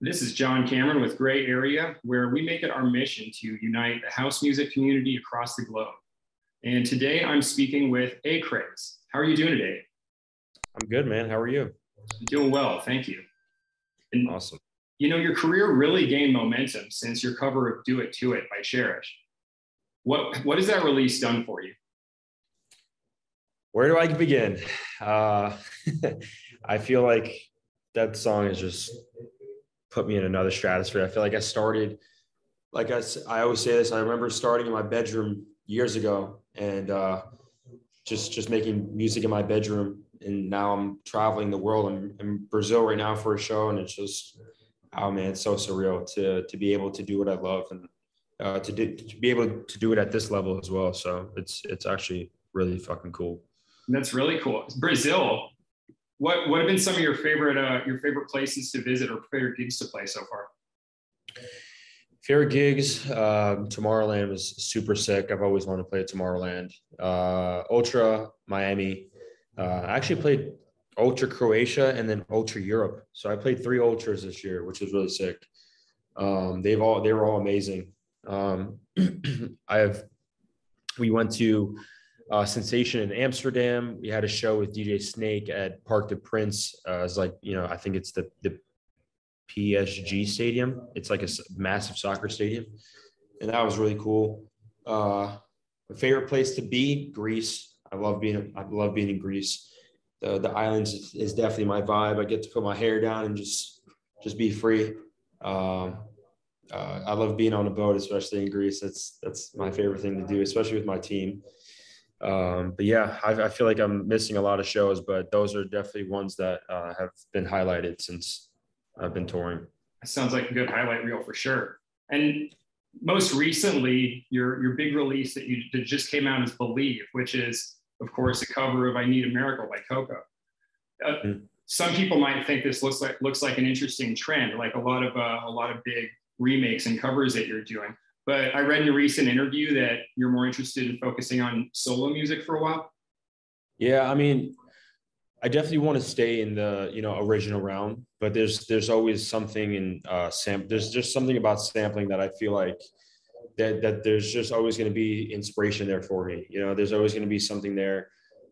This is John Cameron with Gray Area, where we make it our mission to unite the house music community across the globe. And today I'm speaking with ACRAZE. How are you doing today? I'm good, man. How are you? Doing well, thank you. And, Awesome. You know, your career really gained momentum since your cover of Do It To It by Cherish. What, what has that release done for you? Where do I begin? Uh, I feel like that song has just put me in another stratosphere. I feel like I started, like I, I always say this, I remember starting in my bedroom years ago and uh, just just making music in my bedroom. And now I'm traveling the world. I'm in Brazil right now for a show, and it's just, oh man, it's so surreal to to be able to do what I love and uh, to do to be able to do it at this level as well. So it's it's actually really fucking cool. That's really cool. Brazil. What what have been some of your favorite uh, your favorite places to visit or favorite gigs to play so far? Favorite gigs, um, Tomorrowland was super sick. I've always wanted to play at Tomorrowland. Uh, Ultra Miami. Uh, I actually played Ultra Croatia and then Ultra Europe. So I played three Ultras this year, which was really sick. Um, they've all they were all amazing. Um, I have we went to uh, Sensation in Amsterdam. We had a show with DJ Snake at Parc des Princes. Uh, it's like you know I think it's the the PSG Stadium. It's like a massive soccer stadium, and that was really cool. Uh, my favorite place to be, Greece. I love being I love being in Greece. The the islands is, definitely my vibe. I get to put my hair down and just just be free. Um, uh, I love being on a boat, especially in Greece. That's that's my favorite thing to do, especially with my team. Um, but yeah, I, I feel like I'm missing a lot of shows, but those are definitely ones that uh, have been highlighted since I've been touring. That sounds like a good highlight reel for sure. And most recently, your your big release that you that just came out is Believe, which is of course a cover of I Need a Miracle by Coco. Uh, Mm. Some people might think this looks like looks like an interesting trend, like a lot of uh, a lot of big remakes and covers that you're doing. But I read in a recent interview that you're more interested in focusing on solo music for a while. Yeah, I mean, I definitely want to stay in the you know original realm, but there's there's always something in uh sam there's just something about sampling that I feel like that that there's just always going to be inspiration there for me. You know, there's always going to be something there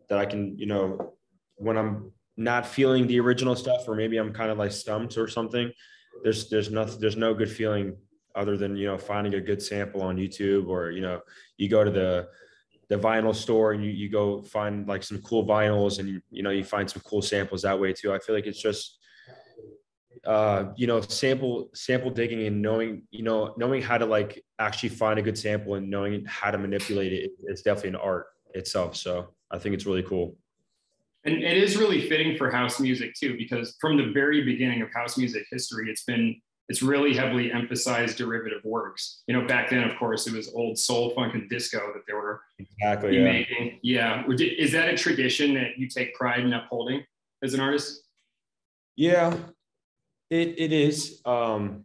that I can, you know, when I'm not feeling the original stuff or maybe I'm kind of like stumped or something, there's there's nothing there's no good feeling other than, you know, finding a good sample on YouTube or, you know, you go to the the vinyl store and you, you go find like some cool vinyls and you, know you find some cool samples that way too. I feel like it's just uh you know sample sample digging and knowing you know knowing how to like actually find a good sample and knowing how to manipulate it it's definitely an art itself. So i think it's really cool. And it is really fitting for house music too, because from the very beginning of house music history, it's been it's really heavily emphasized derivative works. You know, back then, of course, it was old soul, funk, and disco that they were exactly yeah. remaking. Yeah. Is that a tradition that you take pride in upholding as an artist? Yeah, it it is. Um,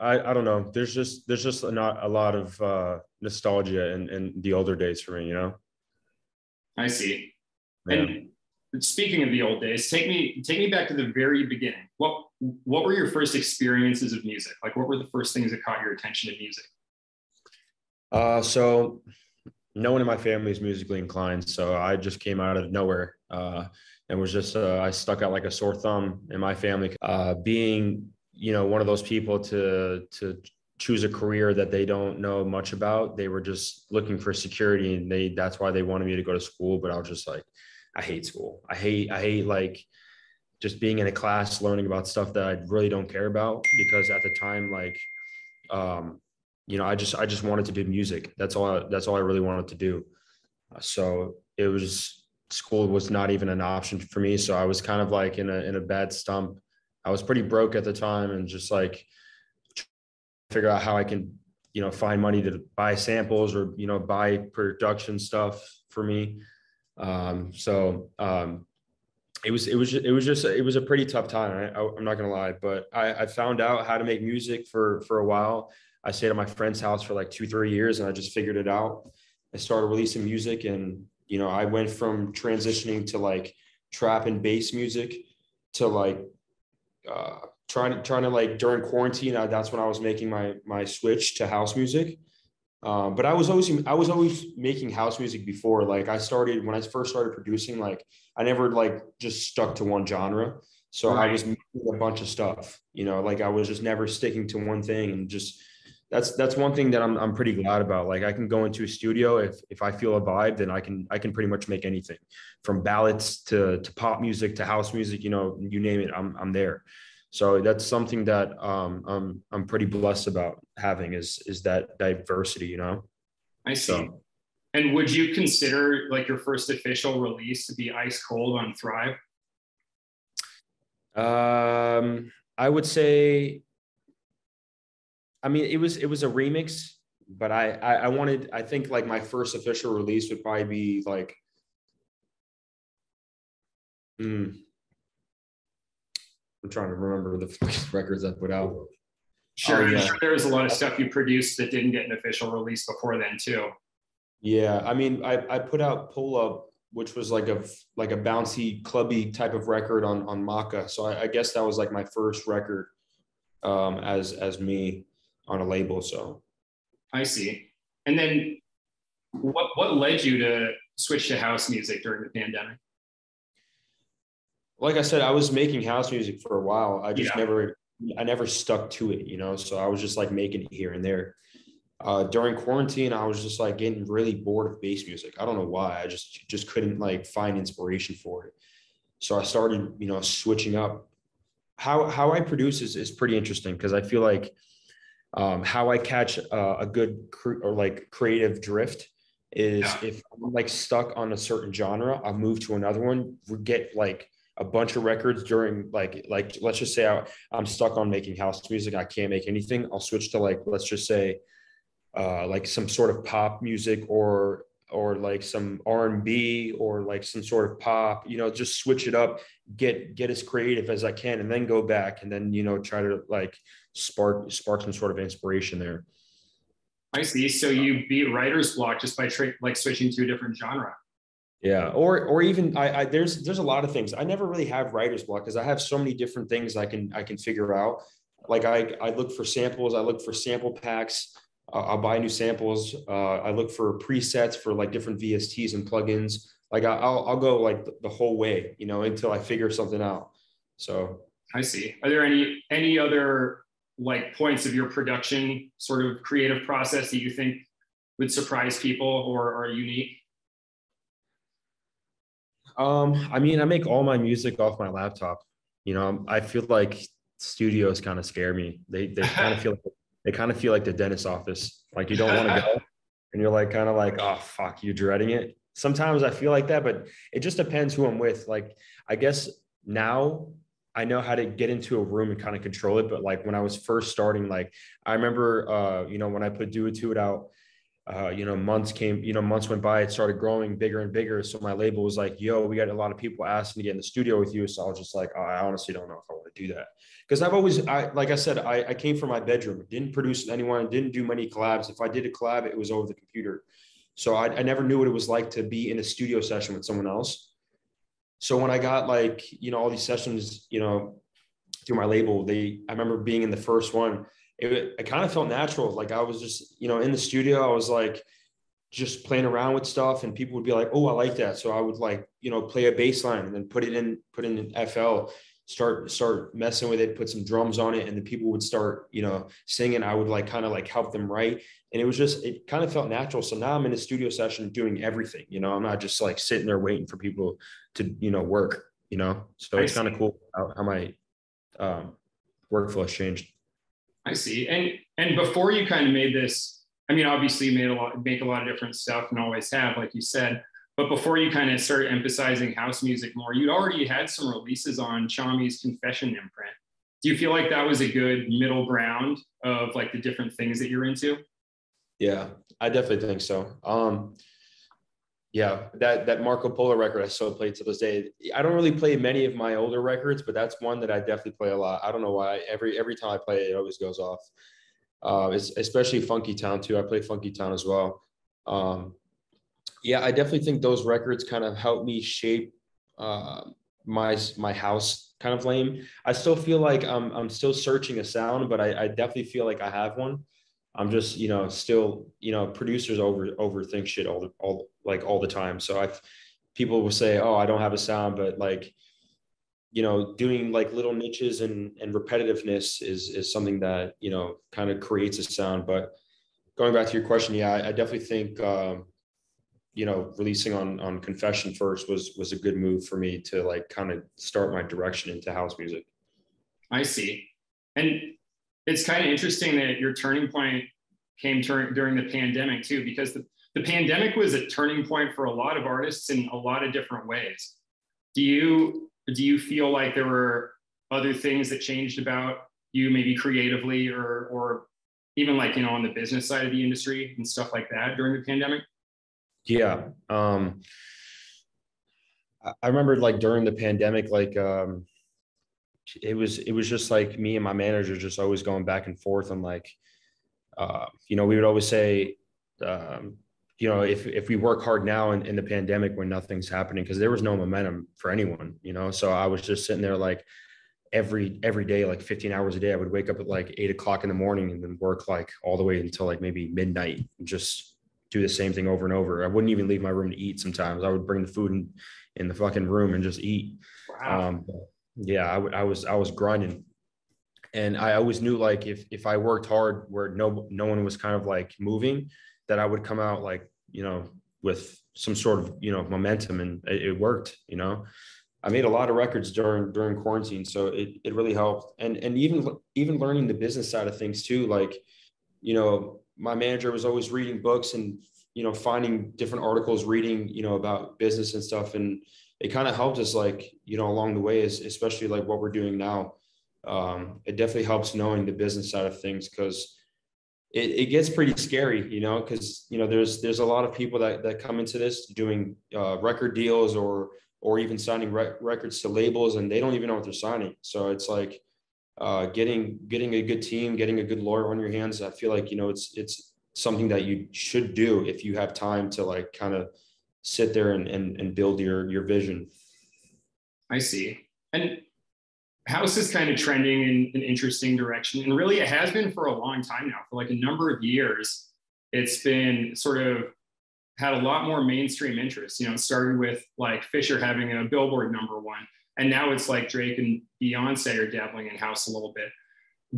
I I don't know. There's just there's just not a lot of uh, nostalgia in in the older days for me. You know. I see. Yeah. And speaking of the old days, take me take me back to the very beginning. What what were your first experiences of music? Like, what were the first things that caught your attention in music? Uh, so no one in my family is musically inclined, so I just came out of nowhere uh, and was just uh, I stuck out like a sore thumb in my family. Uh, being you know one of those people to to choose a career that they don't know much about, they were just looking for security, and they that's why they wanted me to go to school. But I was just like, I hate school. I hate I hate like just being in a class learning about stuff that I really don't care about because at the time like um you know, I just I just wanted to do music. That's all. I, that's all I really wanted to do. Uh, So it was school was not even an option for me. So I was kind of like in a in a bad stump. I was pretty broke at the time, and just like figure out how I can, you know, find money to buy samples or you know buy production stuff for me. Um, so um, it was it was it was just it was a pretty tough time. I, I, I'm not gonna lie, but I, I found out how to make music for for a while. I stayed at my friend's house for like two, three years and I just figured it out. I started releasing music and, you know, I went from transitioning to like trap and bass music to like uh, trying to trying to like during quarantine. Uh, that's when I was making my my switch to house music. Um, but I was always I was always making house music before. Like I started when I first started producing. Like I never like just stuck to one genre. So right. I was making a bunch of stuff. You know, like I was just never sticking to one thing and just that's that's one thing that I'm I'm pretty glad about. Like I can go into a studio if if I feel a vibe, then I can I can pretty much make anything, from ballads to to pop music to house music. You know, you name it, I'm I'm there. So that's something that um, I'm I'm pretty blessed about having is is that diversity. You know. I see. So, and would you consider like your first official release to be Ice Cold on Thrive? Um, I would say I mean, it was it was a remix, but I, I I, wanted I think like my first official release would probably be like. Mm, I'm trying to remember the records I put out. Sure, oh, yeah. sure there was a lot of stuff you produced that didn't get an official release before then too. Yeah, I mean, I I put out Pull Up, which was like a like a bouncy, clubby type of record on on Maca. So I, I guess that was like my first record um, as as me on a label. So I see. And then what what led you to switch to house music during the pandemic? Like I said, I was making house music for a while. I just yeah. never I never stuck to it, you know. So I was just like making it here and there. Uh, during quarantine, I was just like getting really bored of bass music. I don't know why. I just just couldn't like find inspiration for it. So I started, you know, switching up. How how I produce is is pretty interesting because I feel like um, how I catch uh, a good cre- or like creative drift is yeah. if I'm like stuck on a certain genre, I'll move to another one, get like a bunch of records during like like let's just say I, I'm stuck on making house music, I can't make anything. I'll switch to like let's just say uh, like some sort of pop music or or like some r&b or like some sort of pop you know just switch it up get get as creative as i can and then go back and then you know try to like spark spark some sort of inspiration there i see so you beat writer's block just by tra- like switching to a different genre yeah or or even I, I there's there's a lot of things i never really have writer's block because i have so many different things i can i can figure out like i i look for samples i look for sample packs I'll buy new samples. Uh, I look for presets for like different VSTs and plugins. Like I'll I'll go like the whole way, you know, until I figure something out. So I see. Are there any any other like points of your production sort of creative process that you think would surprise people or are unique? Um, I mean, I make all my music off my laptop. You know, I feel like studios kind of scare me. They they kind of feel like they kind of feel like the dentist office. Like you don't want to go, and you're like kind of like, oh fuck, you're dreading it. Sometimes I feel like that, but it just depends who I'm with. Like I guess now I know how to get into a room and kind of control it. But like when I was first starting, like I remember, uh, you know, when I put Do It To It out, uh, you know, months came, you know, months went by, it started growing bigger and bigger. So my label was like, yo, we got a lot of people asking to get in the studio with you. So I was just like, oh, I honestly don't know if I want to do that. Cause I've always, I, like I said, I, I came from my bedroom, didn't produce anyone, didn't do many collabs. If I did a collab, it was over the computer. So I, I never knew what it was like to be in a studio session with someone else. So when I got like, you know, all these sessions, you know, through my label, they, I remember being in the first one it, it kind of felt natural. Like I was just, you know, in the studio, I was like just playing around with stuff and people would be like, oh, I like that. So I would like, you know, play a bass line and then put it in, put in an FL, start, start messing with it, put some drums on it. And the people would start, you know, singing. I would like kind of like help them write. And it was just, it kind of felt natural. So now I'm in a studio session doing everything, you know, I'm not just like sitting there waiting for people to, you know, work, you know? So it's kind of cool how, how my um, workflow has changed. I see. And and before you kind of made this, I mean, obviously you made a lot, make a lot of different stuff and always have, like you said. But before you kind of started emphasizing house music more, you'd already had some releases on Tchami's Confession imprint. Do you feel like that was a good middle ground of like the different things that you're into? Yeah, I definitely think so. Um, yeah, that that Marco Polo record I still play to this day. I don't really play many of my older records, but that's one that I definitely play a lot. I don't know why. Every every time I play it, it always goes off. Uh, especially Funky Town too. I play Funky Town as well. Um, yeah, I definitely think those records kind of helped me shape uh, my my house kind of lame. I still feel like I'm I'm still searching a sound, but I, I definitely feel like I have one. I'm just you know still you know producers over overthink shit all the all like all the time. So I people will say, oh, I don't have a sound, but like you know doing like little niches and and repetitiveness is is something that you know kind of creates a sound. But going back to your question, yeah, I, I definitely think. Um, you know releasing on on confession first was was a good move for me to like kind of start my direction into house music i see and it's kind of interesting that your turning point came during the pandemic too because the, the pandemic was a turning point for a lot of artists in a lot of different ways do you do you feel like there were other things that changed about you maybe creatively or or even like you know on the business side of the industry and stuff like that during the pandemic yeah. Um, I remember like during the pandemic, like um, it was it was just like me and my manager just always going back and forth on like, uh, you know, we would always say, um, you know, if if we work hard now in, in the pandemic when nothing's happening, because there was no momentum for anyone, you know. So I was just sitting there like every every day, like 15 hours a day. I would wake up at like eight o'clock in the morning and then work like all the way until like maybe midnight, and just do the same thing over and over. I wouldn't even leave my room to eat sometimes. I would bring the food in, in the fucking room and just eat. Wow. Um, yeah, I, I was, I was grinding. And I always knew like if, if I worked hard where no, no one was kind of like moving, that I would come out like, you know, with some sort of, you know, momentum and it, it worked, you know, I made a lot of records during during quarantine, so it, it really helped. And and even even learning the business side of things too, like you know, my manager was always reading books and you know finding different articles reading you know about business and stuff and it kind of helped us like you know along the way especially like what we're doing now um, it definitely helps knowing the business side of things because it, it gets pretty scary you know because you know there's there's a lot of people that that come into this doing uh, record deals or or even signing re- records to labels and they don't even know what they're signing so it's like uh, getting getting a good team, getting a good lawyer on your hands. I feel like you know it's it's something that you should do if you have time to like kind of sit there and, and and build your your vision. I see. And house is kind of trending in an interesting direction, and really it has been for a long time now. For like a number of years, it's been sort of had a lot more mainstream interest. You know, it started with like Fisher having a Billboard number one and now it's like Drake and Beyonce are dabbling in house a little bit.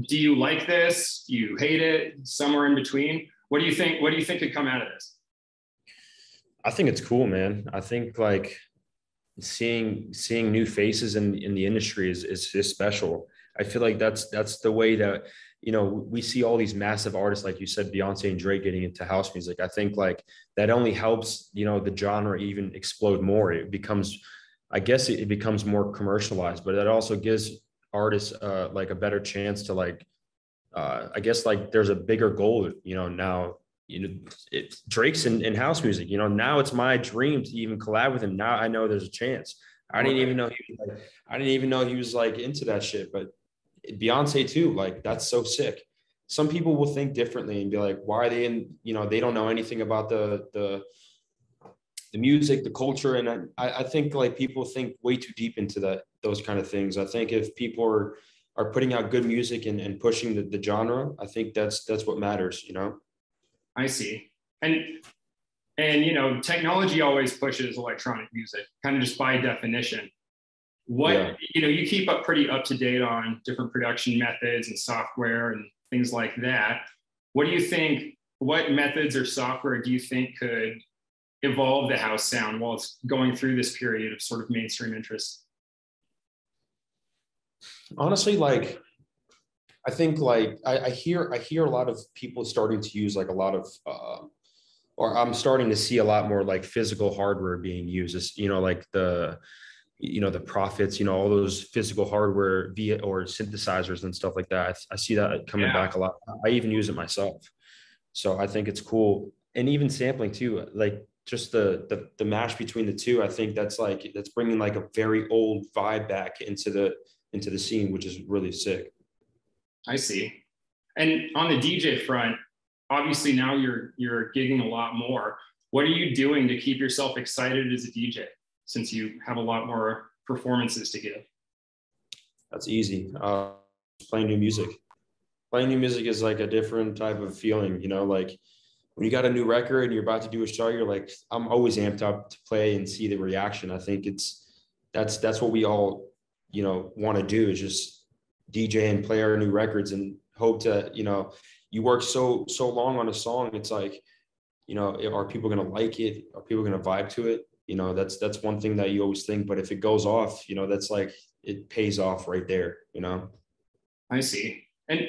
Do you like this? Do you hate it? Somewhere in between. What do you think? What do you think could come out of this? I think it's cool, man. I think like seeing seeing new faces in in the industry is is, is special. I feel like that's that's the way that you know we see all these massive artists like you said Beyonce and Drake getting into house music. I think like that only helps you know the genre even explode more. It becomes I guess it, becomes more commercialized, but it also gives artists uh, like a better chance to like, uh, I guess like there's a bigger goal, you know, now, you know, it, Drake's in, in house music, you know, now it's my dream to even collab with him. Now I know there's a chance. I didn't even know he was like, I didn't even know he was like into that shit, but Beyonce too, like that's so sick. Some people will think differently and be like, why are they in, you know, they don't know anything about the, the, the music, the culture, and I, I think like people think way too deep into that those kind of things. I think if people are are putting out good music and, and pushing the, the genre, I think that's that's what matters, you know. I see. And and you know, technology always pushes electronic music, kind of just by definition. What yeah. you know, you keep up pretty up to date on different production methods and software and things like that. What do you think? What methods or software do you think could evolve the house sound while it's going through this period of sort of mainstream interest? Honestly, like I think like I, I hear I hear a lot of people starting to use like a lot of uh, or I'm starting to see a lot more like physical hardware being used. As, you know, like the you know the Prophets you know all those physical hardware via or synthesizers and stuff like that. I, I see that coming yeah. back a lot. I even use it myself. So i think it's cool. And even sampling too like just the, the the mash between the two i think that's like that's bringing like a very old vibe back into the into the scene which is really sick i see and on the dj front obviously now you're you're gigging a lot more what are you doing to keep yourself excited as a dj since you have a lot more performances to give? That's easy. Uh, playing new music. Playing new music is like a different type of feeling, you know, like when you got a new record and you're about to do a show, you're like, I'm always amped up to play and see the reaction. I think it's that's that's what we all, you know, want to do is just DJ and play our new records and hope to, you know, you work so so long on a song, it's like, you know, are people gonna like it? Are people gonna vibe to it? You know, that's that's one thing that you always think. But if it goes off, you know, that's like it pays off right there, you know. I see. And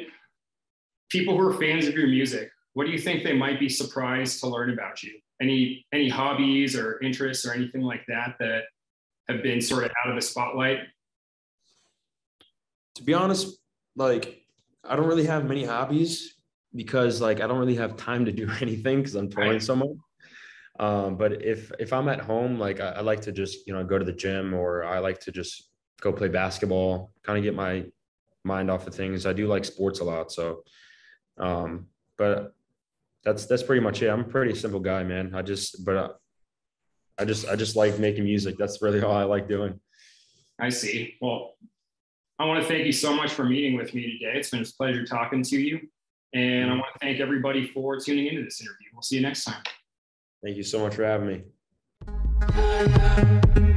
people who are fans of your music, what do you think they might be surprised to learn about you? Any any hobbies or interests or anything like that that have been sort of out of the spotlight? To be honest, like I don't really have many hobbies because like I don't really have time to do anything because I'm touring right. so much. Um, but if if I'm at home, like I, I, like to just you know go to the gym or I like to just go play basketball, kind of get my mind off of things. I do like sports a lot, so um, but that's that's pretty much it. I'm a pretty simple guy, man. I just but uh, I just I just like making music. That's really all I like doing. I see. Well, I want to thank you so much for meeting with me today. It's been a pleasure talking to you. And I want to thank everybody for tuning into this interview. We'll see you next time. Thank you so much for having me.